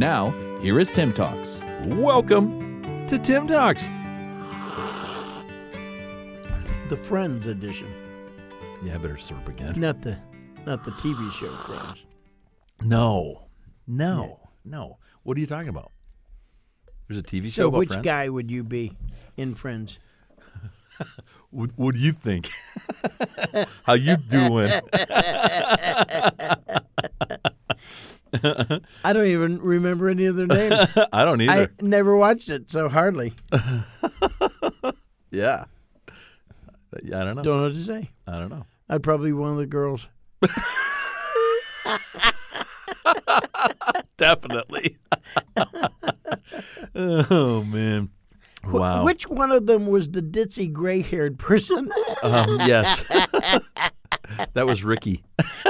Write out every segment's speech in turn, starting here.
Now, here is Tim Talks. Welcome to Tim Talks. the Friends edition, Yeah, I better syrup again. not the not the TV show Friends. No, no, no. What are you talking about? There's a TV show So, about which Friends? guy would you be in Friends? What, what do you think? How you doing? I don't even remember any of their names. I don't either. I never watched it, so hardly yeah. I don't know. don't know what to say. I don't know. I'd probably be one of the girls. Definitely. oh man. Wow. Which one of them was the ditzy gray-haired person? Um, yes. That was Ricky.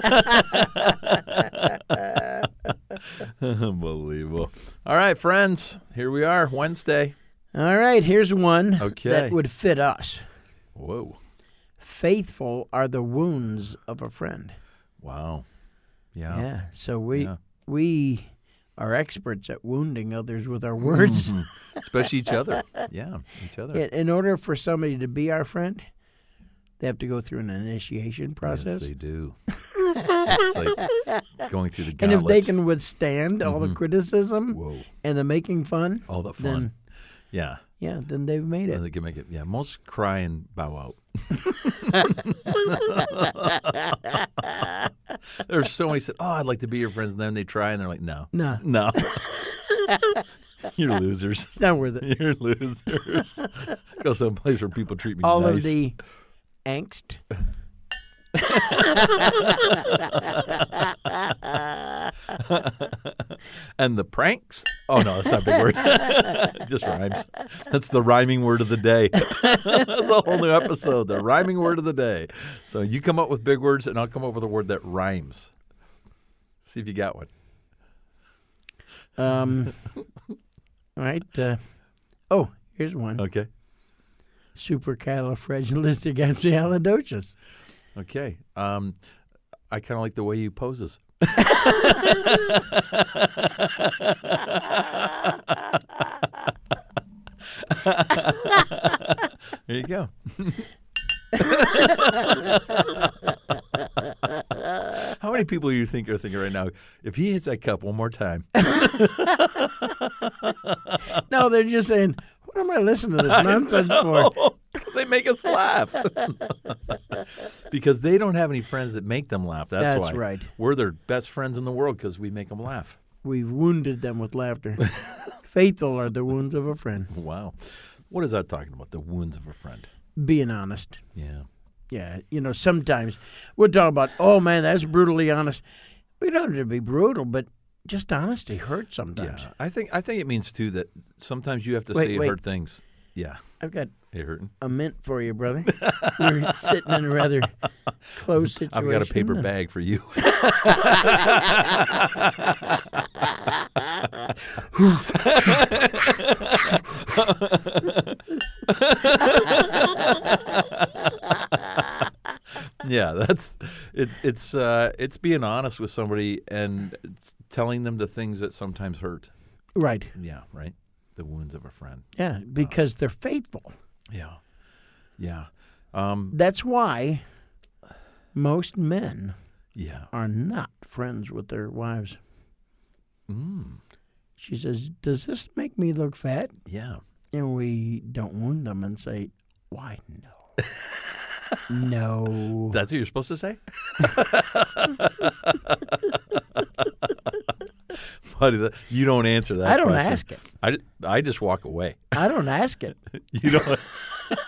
Unbelievable. All right, friends. Here we are, Wednesday. All right, here's one Okay. that would fit us. Whoa. Faithful are the wounds of a friend. Wow. Yeah. Yeah. So we Yeah. we are experts at wounding others with our words. Mhm. Especially each other. Yeah, each other. In order for somebody to be our friend, they have to go through an initiation process. Yes, they do. it's like going through the gauntlet. and if they can withstand all the mm-hmm. criticism Whoa. and the making fun, All the fun. then yeah. yeah, then they've made it. And they can make it. Yeah. Most cry and bow out. There's so many said, "Oh, I'd like to be your friends," and then they try, and they're like, "No, No, no, you're losers. it's not worth it. You're losers. Go someplace where people treat me All nice." of the angst. and the pranks. Oh no, that's not a big word. just rhymes. That's the rhyming word of the day. that's a whole new episode. The rhyming word of the day. So you come up with big words, and I'll come up with a word that rhymes. See if you got one. Um, all right. Uh, oh, here's one. Okay. Supercalifragilisticexpialidocious. Okay. Um, I kind of like the way you poses. there you go. How many people do you think are thinking right now? If he hits that cup one more time, No, they're just saying, what am I listening to this nonsense for? they make us laugh because they don't have any friends that make them laugh. That's, That's why right. we're their best friends in the world because we make them laugh. We've wounded them with laughter. Fatal are the wounds of a friend. Wow, what is that talking about? The wounds of a friend. Being honest. Yeah. Yeah, you know, sometimes we're talking about, oh man, that's brutally honest. We don't have to be brutal, but just honesty hurts sometimes. Yeah, I think I think it means too that sometimes you have to Wait, say wait. hard things. Yeah, I've got hurting. a mint for you, brother. We're sitting in a rather close situation. I've got a paper bag for you. yeah, that's it's it's uh, it's being honest with somebody and it's telling them the things that sometimes hurt. Right. Yeah, right. The wounds of a friend. Yeah, because they're faithful. Yeah, yeah, um, That's why most men yeah. are not friends with their wives. Mm, She says, Does this make me look fat? yeah. And we don't wound them and say, Why, no. no. That's what you're supposed to say. Buddy, you don't answer that. I don't question. ask it. I, I just walk away. I don't ask it. You don't.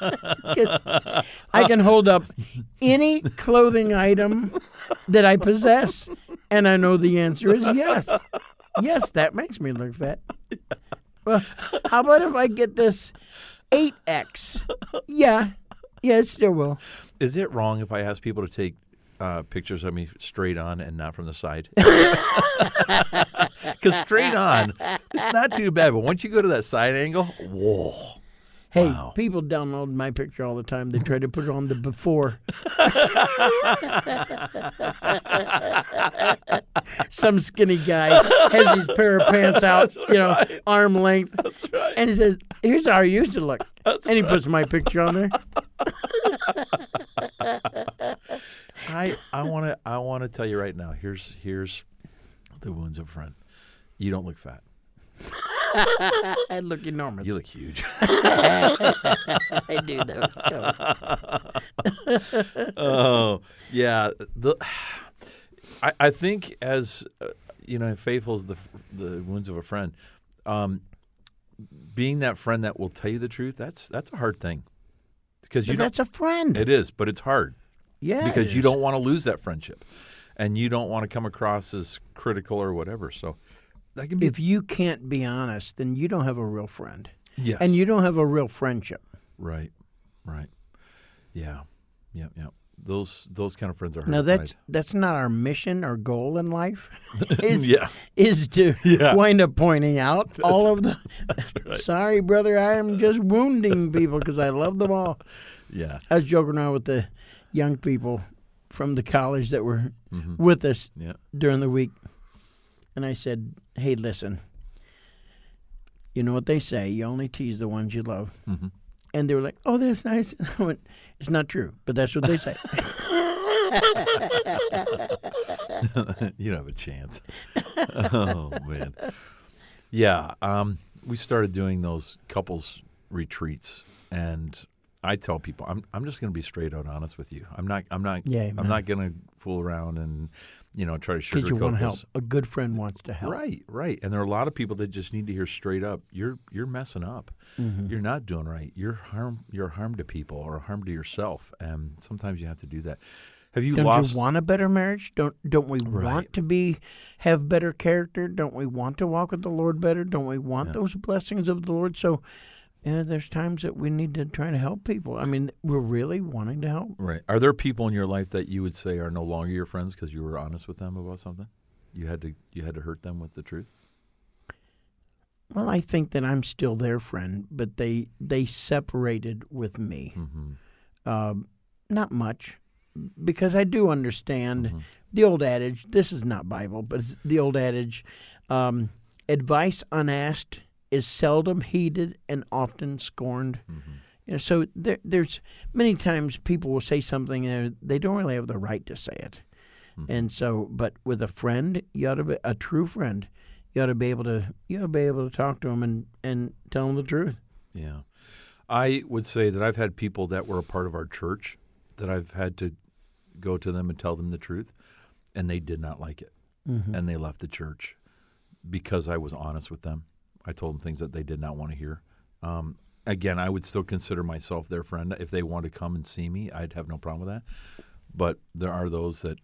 I can hold up any clothing item that I possess, and I know the answer is yes. yes, that makes me look fat. Well, how about if I get this 8X? Yeah, yeah, it still will. Is it wrong if I ask people to take uh, pictures of me straight on and not from the side? Because straight on, it's not too bad. But once you go to that side angle, whoa. Hey, Wow. people download my picture all the time. They try to put it on the before. Some skinny guy has his pair of pants out, you know, arm length, right. and he says, "Here's how I used to look." and he puts my picture on there. I I want to I want to tell you right now. Here's here's the wounds of a friend. You don't look fat. I look enormous. You look huge. I do. That was cool. oh yeah. The I, I think as uh, you know, faithful is the the wounds of a friend. Um, being that friend that will tell you the truth, that's that's a hard thing because you But that's a friend. It is, but it's hard yeah, because you don't want to lose that friendship, and you don't want to come across as critical or whatever. So that can be If you can't be honest, then you don't have a real friend, yes, and you don't have a real friendship. right, right, yeah, yeah, yeah. Those those kind of friends are hard. Now that's find. that's not our mission or goal in life. is, yeah, is to Yeah. wind up pointing out all of the. that's right. Sorry, brother, I am just wounding people because I love them all. Yeah, I was joking around with the young people from the college that were Mm-hmm. with us yeah. during the week, and I said, "Hey, listen. You know what they say? You only tease the ones you love." Mm-hmm. And they were like, "Oh, that's nice." And I went, "It's not true, but that's what they say." you don't have a chance. oh man. Yeah, um, we started doing those couples retreats, and I tell people, I'm I'm just going to be straight out honest with you. I'm not I'm not Yeah, I'm not going to fool around and you know try to Because you want sugarcoat to help. A good friend wants to help. Right, right. And there are a lot of people that just need to hear straight up, you're you're messing up. Mm-hmm. You're not doing right. You're harm you're harm to people or harm to yourself. And sometimes you have to do that. Have you Don't lost you want a better marriage? Don't don't we Right. want to be have better character? Don't we want to walk with the Lord better? Don't we want Yeah. those blessings of the Lord? So, yeah, there's times that we need to try to help people. I mean, we're really wanting to help. Right. Are there people in your life that you would say are no longer your friends because you were honest with them about something? You had to you had to hurt them with the truth. Well, I think that I'm still their friend, but they they separated with me. Mm-hmm. Um, not much, because I do understand Mm-hmm. the old adage. This is not Bible, but it's the old adage: um, advice unasked is seldom heeded and often scorned. Mm-hmm. You know, so there, there's many times people will say something and they don't really have the right to say it, Mm-hmm. and so. But with a friend, you ought to be a true friend. You ought to be able to you ought to be able to talk to them and and tell them the truth. Yeah. I would say that I've had people that were a part of our church that I've had to go to them and tell them the truth, and they did not like it. And they left the church because I was honest with them. I told them things that they did not want to hear. Um, again, I would still consider myself their friend. If they want to come and see me, I'd have no problem with that. But there are those that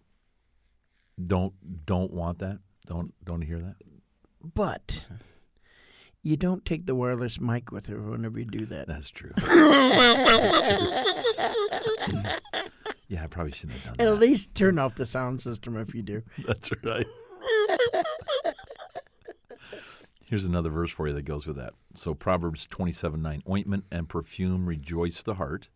don't don't want that. Don't don't hear that. But you don't take the wireless mic with her whenever you do that. That's true. yeah, I probably shouldn't have done And that. at least turn off the sound system if you do. That's right. Here's another verse for you that goes with that. So Proverbs 27 9 Ointment and perfume rejoice the heart.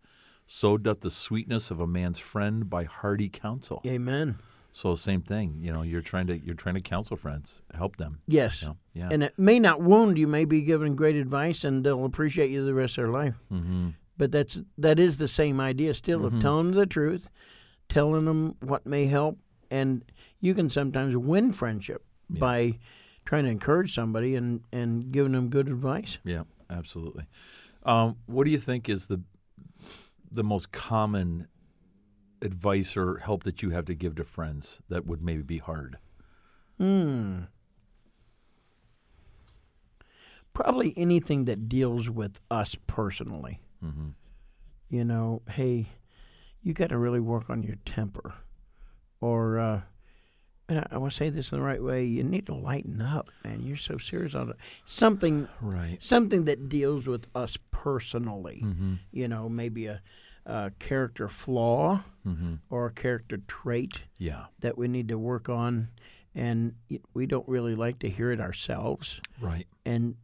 So doth the sweetness of a man's friend by hearty counsel. Amen. So same thing. You know, you're trying to you're trying to counsel friends, help them. Yes. You know? Yeah. And it may not wound you, may be given great advice, and they'll appreciate you the rest of their life. mm-hmm. But that's that is the same idea still of telling the truth, telling them what may help, and you can sometimes win friendship by trying to encourage somebody and and giving them good advice. Yeah, absolutely. Um, what do you think is the the most common advice or help that you have to give to friends that would maybe be hard? Hmm. Probably anything that deals with us personally. Mm-hmm. You know, hey, you got to really work on your temper, or uh, and I, I want to say this in the right way. You need to lighten up, man. You're so serious on it. Something, Right. something that deals with us personally. Mm-hmm. You know, maybe a, a character flaw Mm-hmm. or a character trait Yeah. that we need to work on, and we don't really like to hear it ourselves. Right. And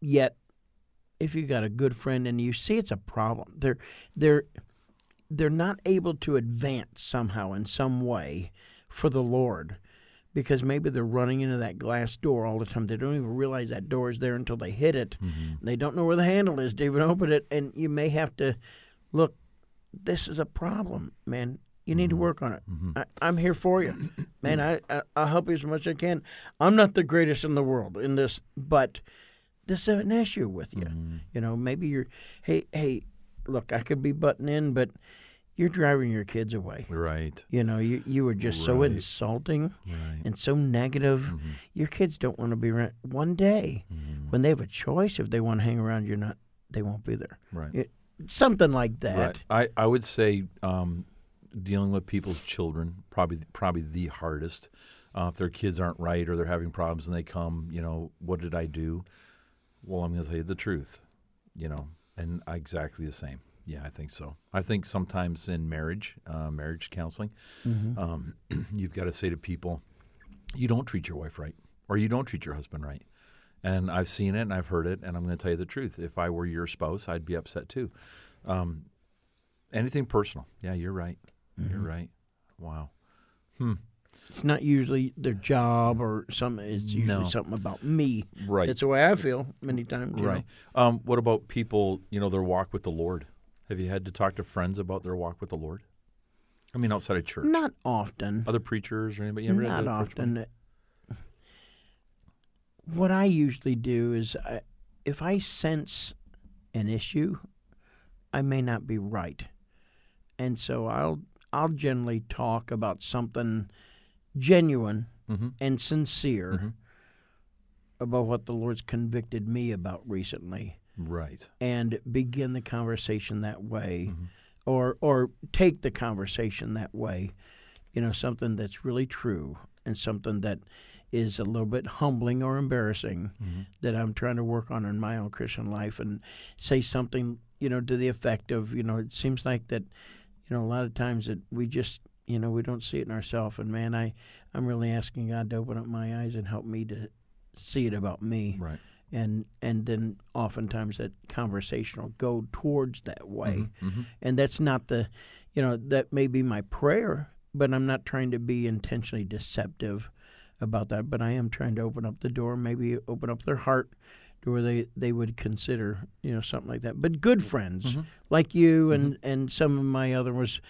yet, if you've got a good friend and you see it's a problem, they're they're they're not able to advance somehow in some way for the Lord. Because maybe they're running into that glass door all the time. They don't even realize that door is there until they hit it. Mm-hmm. They don't know where the handle is to even open it. And you may have to look, this is a problem, man. You need to mm-hmm. work on it. Mm-hmm. I, I'm here for you, man. I, I I'll help you as much as I can. I'm not the greatest in the world in this, but this is an issue with you. Mm-hmm. You know, maybe you're, hey, hey, look, I could be butting in, but you're driving your kids away. Right. You know, you you were just so insulting Right. and so negative. Mm-hmm. Your kids don't want to be around. One day, when they have a choice, if they want to hang around, you're not. They won't be there. Right. It- something like that. Right. I, I would say um, dealing with people's children probably probably the hardest. Uh, if their kids aren't right or they're having problems and they come, you know, what did I do? Well, I'm going to tell you the truth, you know, and I, exactly the same. Yeah, I think so. I think sometimes in marriage, uh, marriage counseling, um, you've got to say to people, you don't treat your wife right or you don't treat your husband right. And I've seen it and I've heard it, and I'm going to tell you the truth. If I were your spouse, I'd be upset too. Um, anything personal. Yeah, you're right. You're right. Wow. It's not usually their job or something. It's usually No. something about me. Right. That's the way I feel many times. Right. Um, what about people, you know, their walk with the Lord? Have you had to talk to friends about their walk with the Lord? I mean, outside of church. Not often. Other preachers or anybody? You ever Not to approach one? often. What I usually do is, I, if I sense an issue, I may not be right, and so I'll I'll generally talk about something genuine Mhm. and sincere Mhm. about what the Lord's convicted me about recently, Right. and begin the conversation that way, Mm-hmm. or or take the conversation that way. You know, something that's really true and something that is a little bit humbling or embarrassing Mm-hmm. that I'm trying to work on in my own Christian life, and say something you know to the effect of you know it seems like that you know a lot of times that we just you know we don't see it in ourselves, and man, I I'm really asking God to open up my eyes and help me to see it about me Right. And and then oftentimes that conversation will go towards that way. Mhm. and that's not the you know that may be my prayer but i'm not trying to be intentionally deceptive about that. But i am trying to open up the door maybe open up their heart to where they, they would consider you know something like that. But good friends mm-hmm. like you and mm-hmm. and some of my other ones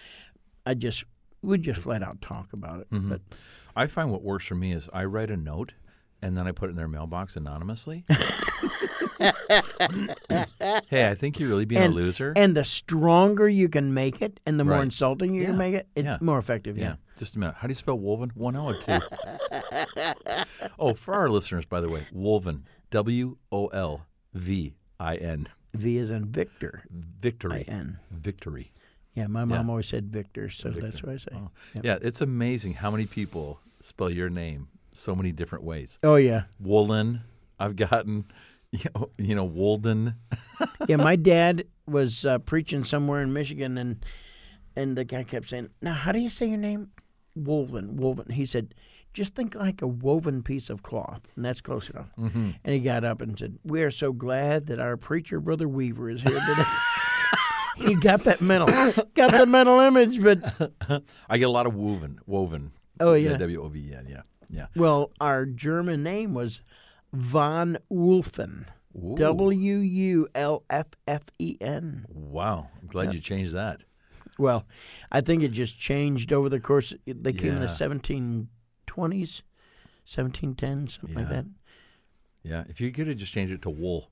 i just we just flat out talk about it. But I find what works for me is I write a note and then I put it in their mailbox anonymously. hey, I think you're really being and, a loser. and the stronger you can make it and the more Right. insulting you Yeah. can make it it's Yeah. more effective yeah. yeah. Just a minute. How do you spell Wolvin? One L or two? oh, for our listeners, by the way, Wolvin. W O L V I N. v is in victor Victory. I-N. Victory. Yeah, my mom always said Victor, so that's what I say. Oh. Yep. Yeah, it's amazing how many people spell your name so many different ways. Oh yeah, Woolen, I've gotten, you know, you know Wolden. yeah. My dad was uh, preaching somewhere in Michigan, and and the guy kept saying, "Now, how do you say your name?" Woven, woven. He said, "Just think like a woven piece of cloth, and that's close enough." Mm-hmm. And he got up and said, "We are so glad that our preacher brother Weaver is here today." he got that mental, got the mental image, but I get a lot of woven, woven. Oh, yeah. W O V E N. Yeah, yeah. well, our German name was von Wulffen. W U L F F E N. Wow, I'm glad you changed that. Well, I think it just changed over the course. They came in the 1720s, 1710s, something like that. Yeah, if you could have just changed it to wool,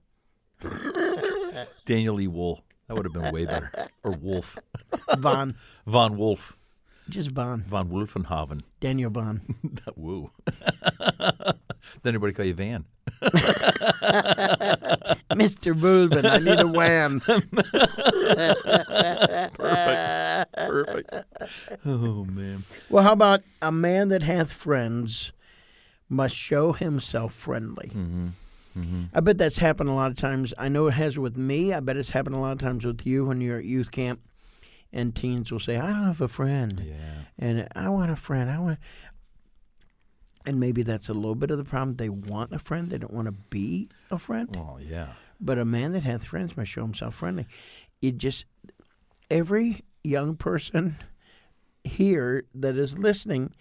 Daniel E. Wool, that would have been way better. Or Wolf, Von, von Wolf, just Von, von Wolfenhaven. Daniel Von. Woo. then everybody call you Van. Mr. Bulbin, I need a wham. Perfect. Perfect. Oh man. Well, how about a man that hath friends must show himself friendly? Mm-hmm. Mm-hmm. I bet that's happened a lot of times. I know it has with me. I bet it's happened a lot of times with you when you're at youth camp, and teens will say, "I don't have a friend," Yeah. and I want a friend. I want. And maybe that's a little bit of the problem. They want a friend. They don't want to be a friend. Oh yeah. But a man that hath friends must show himself friendly. It just every young person here that is listening,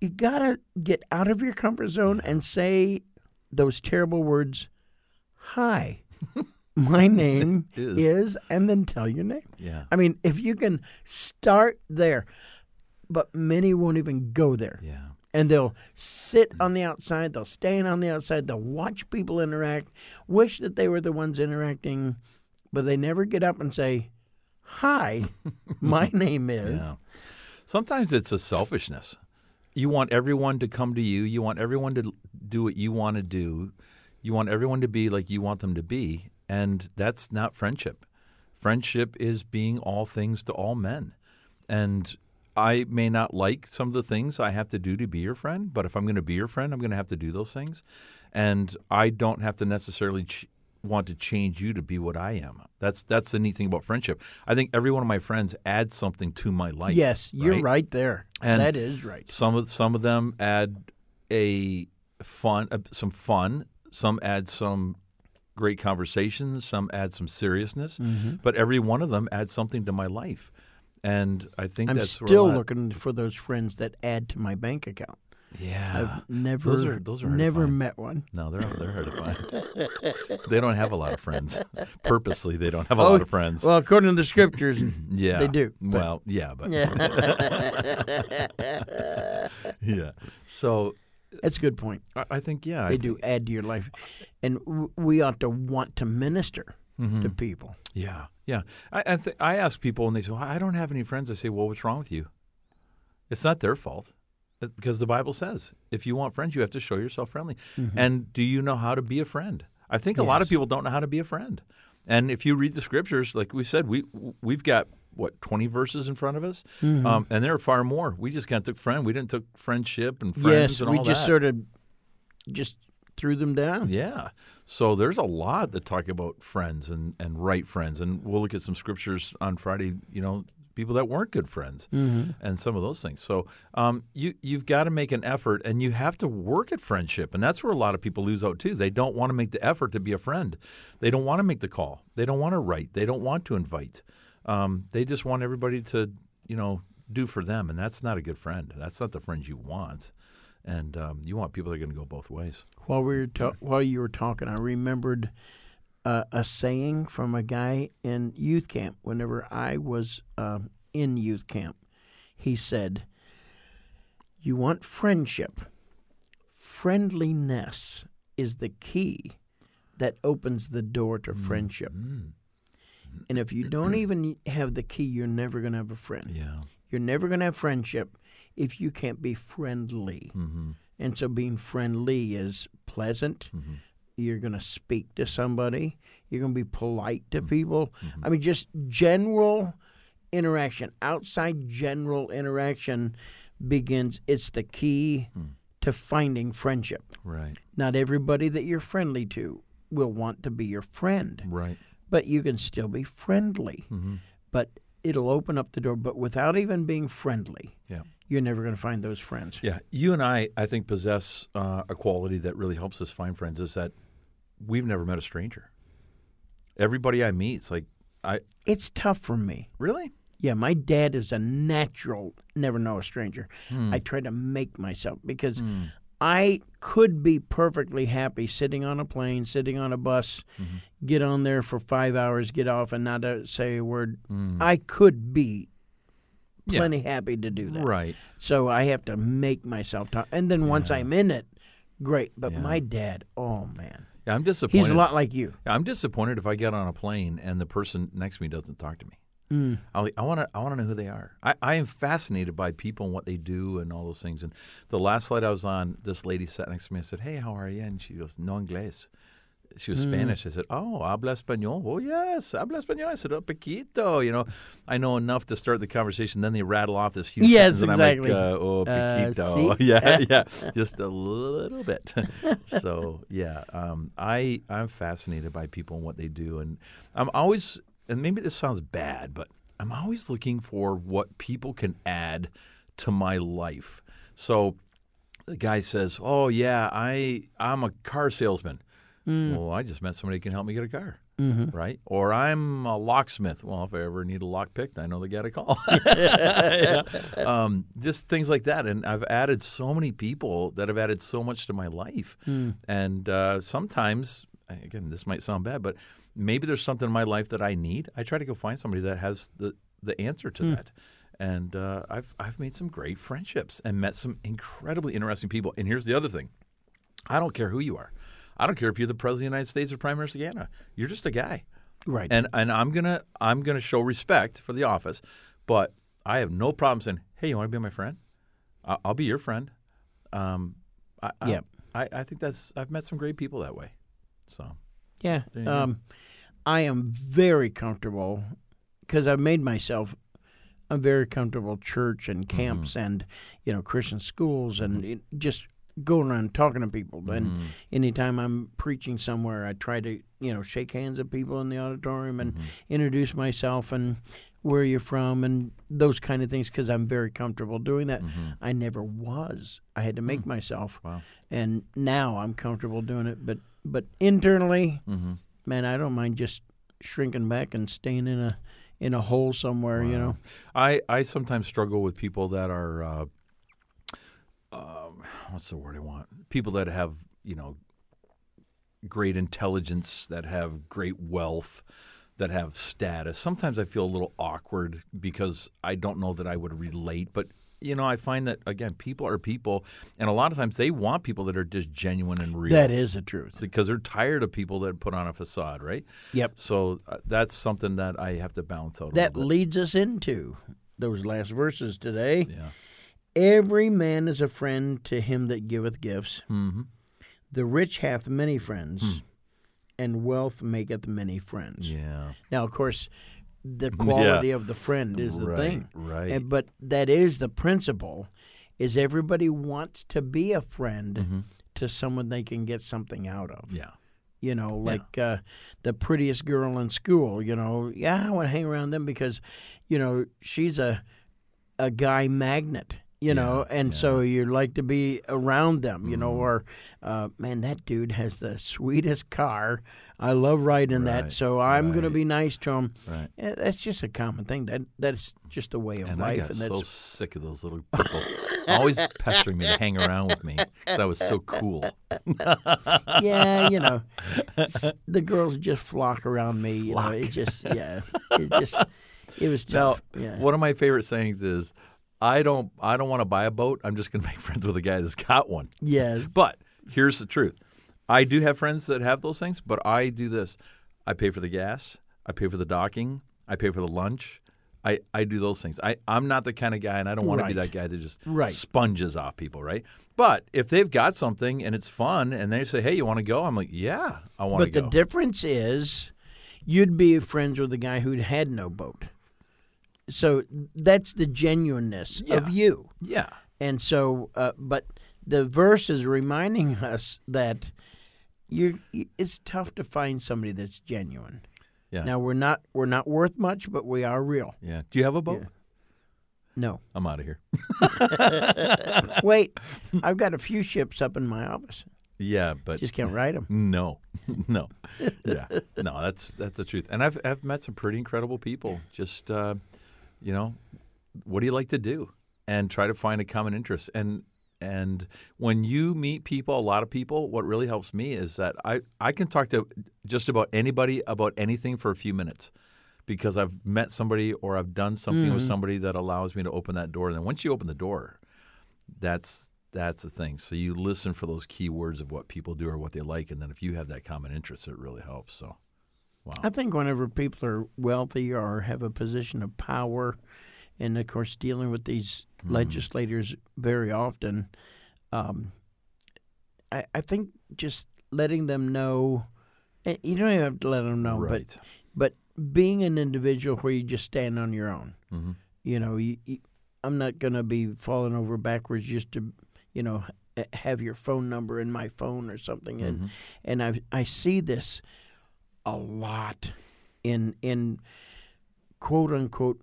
you gotta get out of your comfort zone and say those terrible words, Hi. My name Is. is, and then tell your name. Yeah. I mean, if you can start there, but many won't even go there Yeah. and they'll sit on the outside, they'll stand on the outside, they'll watch people interact, wish that they were the ones interacting, but they never get up and say, Hi, my name is. Yeah. Sometimes it's a selfishness. You want everyone to come to you. You want everyone to do what you want to do. You want everyone to be like you want them to be. And that's not friendship. Friendship is being all things to all men. And I may not like some of the things I have to do to be your friend, but if I'm going to be your friend, I'm going to have to do those things. And I don't have to necessarily ch- want to change you to be what I am. That's that's the neat thing about friendship. I think every one of my friends adds something to my life. Yes, you're right, there. And that is right. Some of some of them add a fun, uh, some fun. Some add some great conversations. Some add some seriousness. Mm-hmm. But every one of them adds something to my life, and I think I'm that's still looking for those friends that add to my bank account. Yeah, I've never, those are those are never met one. No, they're they're hard to find. they don't have a lot of friends. Purposely, they don't have a Oh, lot of friends. Well, according to the scriptures, yeah, they do, but- Well, yeah, but yeah, yeah. So that's a good point. I, I think yeah, I They think- do add to your life, and w- we ought to want to minister Mm-hmm. to people. Yeah, yeah. I I, th- I ask people, and they say, well, "I don't have any friends." I say, "Well, what's wrong with you?" It's not their fault, because the Bible says if you want friends, you have to show yourself friendly. And do you know how to be a friend? I think a lot of people don't know how to be a friend. And if you read the scriptures, like we said, we we've got what twenty verses in front of us, um, and there are far more. We just kind of took friend. We didn't took friendship and friends and all that yes, and we just that. sort of just threw them down. Yeah. So there's a lot that talk about friends and, and right friends. And we'll look at some scriptures on Friday, you know, people that weren't good friends and some of those things. So um, you, you've got to make an effort and you have to work at friendship. And that's where a lot of people lose out too. They don't want to make the effort to be a friend, they don't want to make the call, they don't want to write, they don't want to invite. Um, they just want everybody to, you know, do for them. And that's not a good friend. That's not the friend you want. And um, you want people that are going to go both ways. While we were ta- while you were talking, I remembered uh, a saying from a guy in youth camp. Whenever I was um in youth camp, he said, "You want friendship. Friendliness is the key that opens the door to friendship. And if you don't even have the key, you're never going to have a friend. Yeah. You're never going to have friendship if you can't be friendly. Mm-hmm. And so being friendly is pleasant. Mm-hmm. You're going to speak to somebody. You're going to be polite to mm-hmm. people. Mm-hmm. I mean, just general interaction, outside general interaction begins, it's the key mm. to finding friendship. Right. Not everybody that you're friendly to will want to be your friend, Right. But you can still be friendly. Mm-hmm. But it'll open up the door. But without even being friendly, Yeah. you're never going to find those friends. Yeah. You and I, I think, possess uh, a quality that really helps us find friends is that we've never met a stranger. Everybody I meet, it's like, I It's tough for me. really? Yeah, my dad is a natural, never know a stranger. Hmm. I try to make myself because hmm. I could be perfectly happy sitting on a plane, sitting on a bus, get on there for five hours, get off, and not uh, say a word. I could be Yeah. plenty happy to do that. Right. So I have to make myself talk. And then once I'm in it, great. But Yeah. my dad, oh man, Yeah, I'm disappointed. he's a lot like you. I'm disappointed if I get on a plane and the person next to me doesn't talk to me. I like, I want to I want to know who they are. I, I am fascinated by people and what they do and all those things. And the last flight I was on, this lady sat next to me. I said, "Hey, how are you?" And she goes, "No inglés." She was Spanish. I said, "Oh, habla español." Oh, yes, habla español. I said, "Oh, poquito." You know, I know enough to start the conversation. Then they rattle off this huge Yes, sentence, and I'm exactly. like, uh, "Oh, Uh, poquito." sí. yeah, yeah, just a little bit. so yeah, um, I I'm fascinated by people and what they do, and I'm always, and maybe this sounds bad, but I'm always looking for what people can add to my life. So the guy says, "Oh yeah, I I'm a car salesman." Well, I just met somebody who can help me get a car, right? Or I'm a locksmith. Well, if I ever need a lock picked, I know the guy to call. Yeah. um, just things like that, and I've added so many people that have added so much to my life, and uh, sometimes, again, this might sound bad, but maybe there's something in my life that I need. I try to go find somebody that has the the answer to that. And uh, I've I've made some great friendships and met some incredibly interesting people. And here's the other thing: I don't care who you are. I don't care if you're the president of the United States or Prime Minister of Ghana. You're just a guy, Right. and and I'm gonna I'm gonna show respect for the office, but I have no problem saying, "Hey, you want to be my friend? I'll, I'll be your friend." Um, I, I- Yep. I, I think that's I've met some great people that way. So Yeah. Um, I am very comfortable because I've made myself a very comfortable church and Mm-hmm. camps and you know Christian schools and it, just going around talking to people. And Mm-hmm. anytime I'm preaching somewhere, I try to you know shake hands with people in the auditorium and Mm-hmm. introduce myself and where you're from and those kind of things because I'm very comfortable doing that. I never was. I had to make myself, Wow. and now I'm comfortable doing it. But but internally, Mm-hmm. Man, I don't mind just shrinking back and staying in a in a hole somewhere. You know, I, I sometimes struggle with people that are, uh, um, what's the word I want? People that have, you know, great intelligence, that have great wealth, that have status. Sometimes I feel a little awkward because I don't know that I would relate. But, you know, I find that, again, people are people. And a lot of times they want people that are just genuine and real. that is the truth. because they're tired of people that put on a facade, right? Yep. So uh, that's something that I have to balance out That leads us into those last verses today. Yeah. Every man is a friend to him that giveth gifts. Mm-hmm. The rich hath many friends, and wealth maketh many friends. Yeah. Now, of course, the quality of the friend is the Right, thing. right. And- but that is the principle. Is everybody wants to be a friend to someone they can get something out of. Yeah. You know, like uh, the prettiest girl in school. You know, yeah, I want to hang around them because, you know, she's a a guy magnet. You know, and so you like to be around them. You know, Mm-hmm. or uh, man, that dude has the sweetest car. I love riding that, so I'm going to be nice to him. Right. Yeah, that's just a common thing. That that's just a way of And I life, got and so that's sick of those little people always pestering me to hang around with me because I was so cool. yeah, you know, the girls just flock around me. You know, it just yeah, it just it was Now, yeah, one of my favorite sayings is, "I don't, I don't want to buy a boat. I'm just going to make friends with a guy that's got one." yes, But here's the truth: I do have friends that have those things, but I do this: I pay for the gas, I pay for the docking, I pay for the lunch. I, I do those things. I, I'm not the kind of guy, and I don't want to be that guy that just Right. sponges off people, right? But if they've got something and it's fun, and they say, "Hey, you want to go?" I'm like, "Yeah, I want to but the difference is, you'd be friends with a guy who'd had no boat. So that's the genuineness of you. yeah, And so, uh, but the verse is reminding us that you it's tough to find somebody that's genuine. yeah, Now we're not we're not worth much, but we are real. yeah. Do you have a boat? No, I'm out of here. wait, I've got a few ships up in my office. yeah, but Just can't ride them. No, no, yeah, no. That's that's the truth. And I've I've met some pretty incredible people. Just uh, you know, what do you like to do? And try to find a common interest. And and when you meet people, a lot of people, what really helps me is that I I can talk to just about anybody about anything for a few minutes. Because I've met somebody or I've done something with hmm. somebody that allows me to open that door. And then once you open the door, that's that's the thing. So you listen for those key words of what people do or what they like, and then if you have that common interest, it really helps. So, Wow. I think whenever people are wealthy or have a position of power, and of course dealing with these Mm-hmm. legislators very often, um, I, I think just letting them know, eh, you don't even have to let them know, right. but but being an individual where you just stand on your own. hmm You know, you, you, I'm not going to be falling over backwards just to, you know, have your phone number in my phone or something. And Mm-hmm. and I I see this a lot in in quote unquote,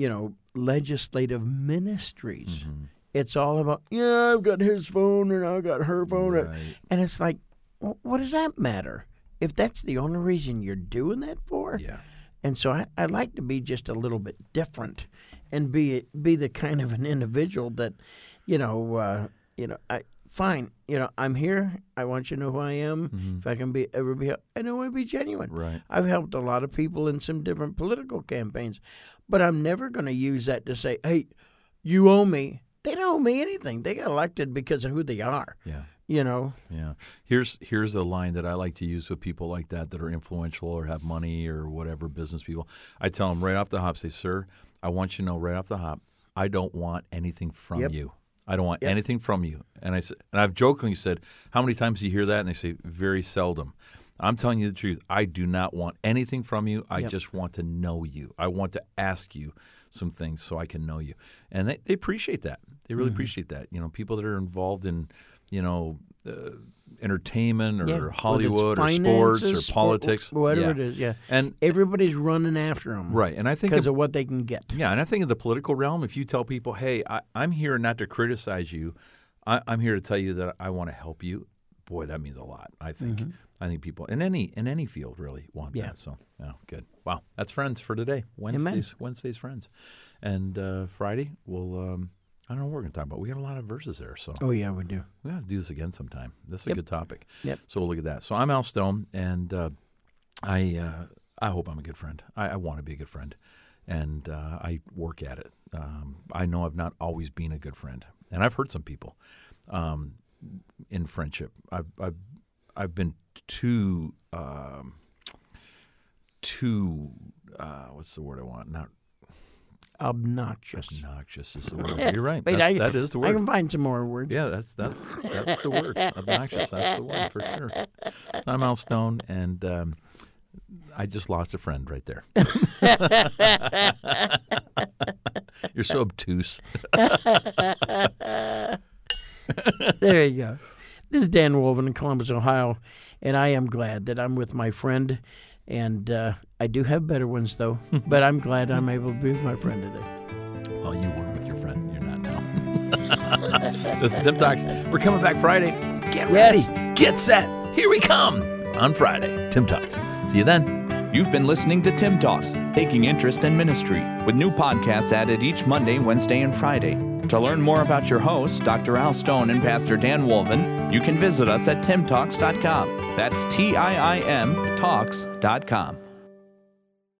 you know, legislative ministries. Mm-hmm. It's all about yeah, I've got his phone and I've got her phone, Right. and it's like, well, what does that matter? If that's the only reason you're doing that for, Yeah. and so I, I like to be just a little bit different, and be be the kind of an individual that, you know, uh, you know, I fine, you know, I'm here. I want you to know who I am. If I can be ever be, I don't want to be genuine. Mm-hmm. Right. I've helped a lot of people in some different political campaigns, but I'm never going to use that to say, hey, you owe me. They don't owe me anything. They got elected because of who they are. Yeah. You know, Yeah. Here's here's a line that I like to use with people like that that are influential or have money or whatever business people. I tell them right off the hop, say, "Sir, I want you to know right off the hop, I don't want anything from Yep. you. I don't want anything from you." And I said, and I've jokingly said, "How many times do you hear that?" And they say, "Very seldom." I'm telling you the truth. I do not want anything from you. I Yep. just want to know you. I want to ask you some things so I can know you. And they, they appreciate that. They Mm-hmm. really appreciate that. You know, people that are involved in, you know, uh, entertainment or Yeah, Hollywood or sports or politics, wh- whatever yeah. it is. Yeah, And everybody's running after them, right, and I think because of, of what they can get. yeah, and I think in the political realm, if you tell people, "Hey, I, I'm here not to criticize you, I, I'm here to tell you that I want to help you," boy, that means a lot. I think. I think people in any in any field really want Mm-hmm. Yeah. that. So, yeah, good. Wow, that's friends for today. Wednesdays, Wednesdays, friends, and uh, Friday we'll. Um, I don't know what we're going to talk about. We got a lot of verses there, so Oh yeah, we do. we have to do this again sometime. This is a good topic. Yep. So we'll look at that. So I'm Al Stone, and uh, I uh, I hope I'm a good friend. I, I want to be a good friend, and uh, I work at it. Um, I know I've not always been a good friend, and I've hurt some people um, in friendship. I've, I've I've been too um, too uh, what's the word I want? Not Obnoxious. obnoxious is the word. You're right. Wait, I, that is the word. I can find some more words. Yeah, that's that's that's the word. Obnoxious. That's the word for sure. I'm Al Stone, and um, I just lost a friend right there. You're so obtuse. There you go. This is Dan Wolvin in Columbus, Ohio, and I am glad that I'm with my friend. And uh, I do have better ones, though, but I'm glad I'm able to be with my friend today. Well, you were with your friend. You're not now. this is Tim Talks. We're coming back Friday. Get ready. Yes. Get set. Here we come on Friday. Tim Talks. See you then. You've been listening to Tim Talks, taking interest in ministry, with new podcasts added each Monday, Wednesday, and Friday. To learn more about your hosts, Dr. Al Stone and Pastor Dan Wolvin, you can visit us at timtalks.com. That's T I I M talks.com.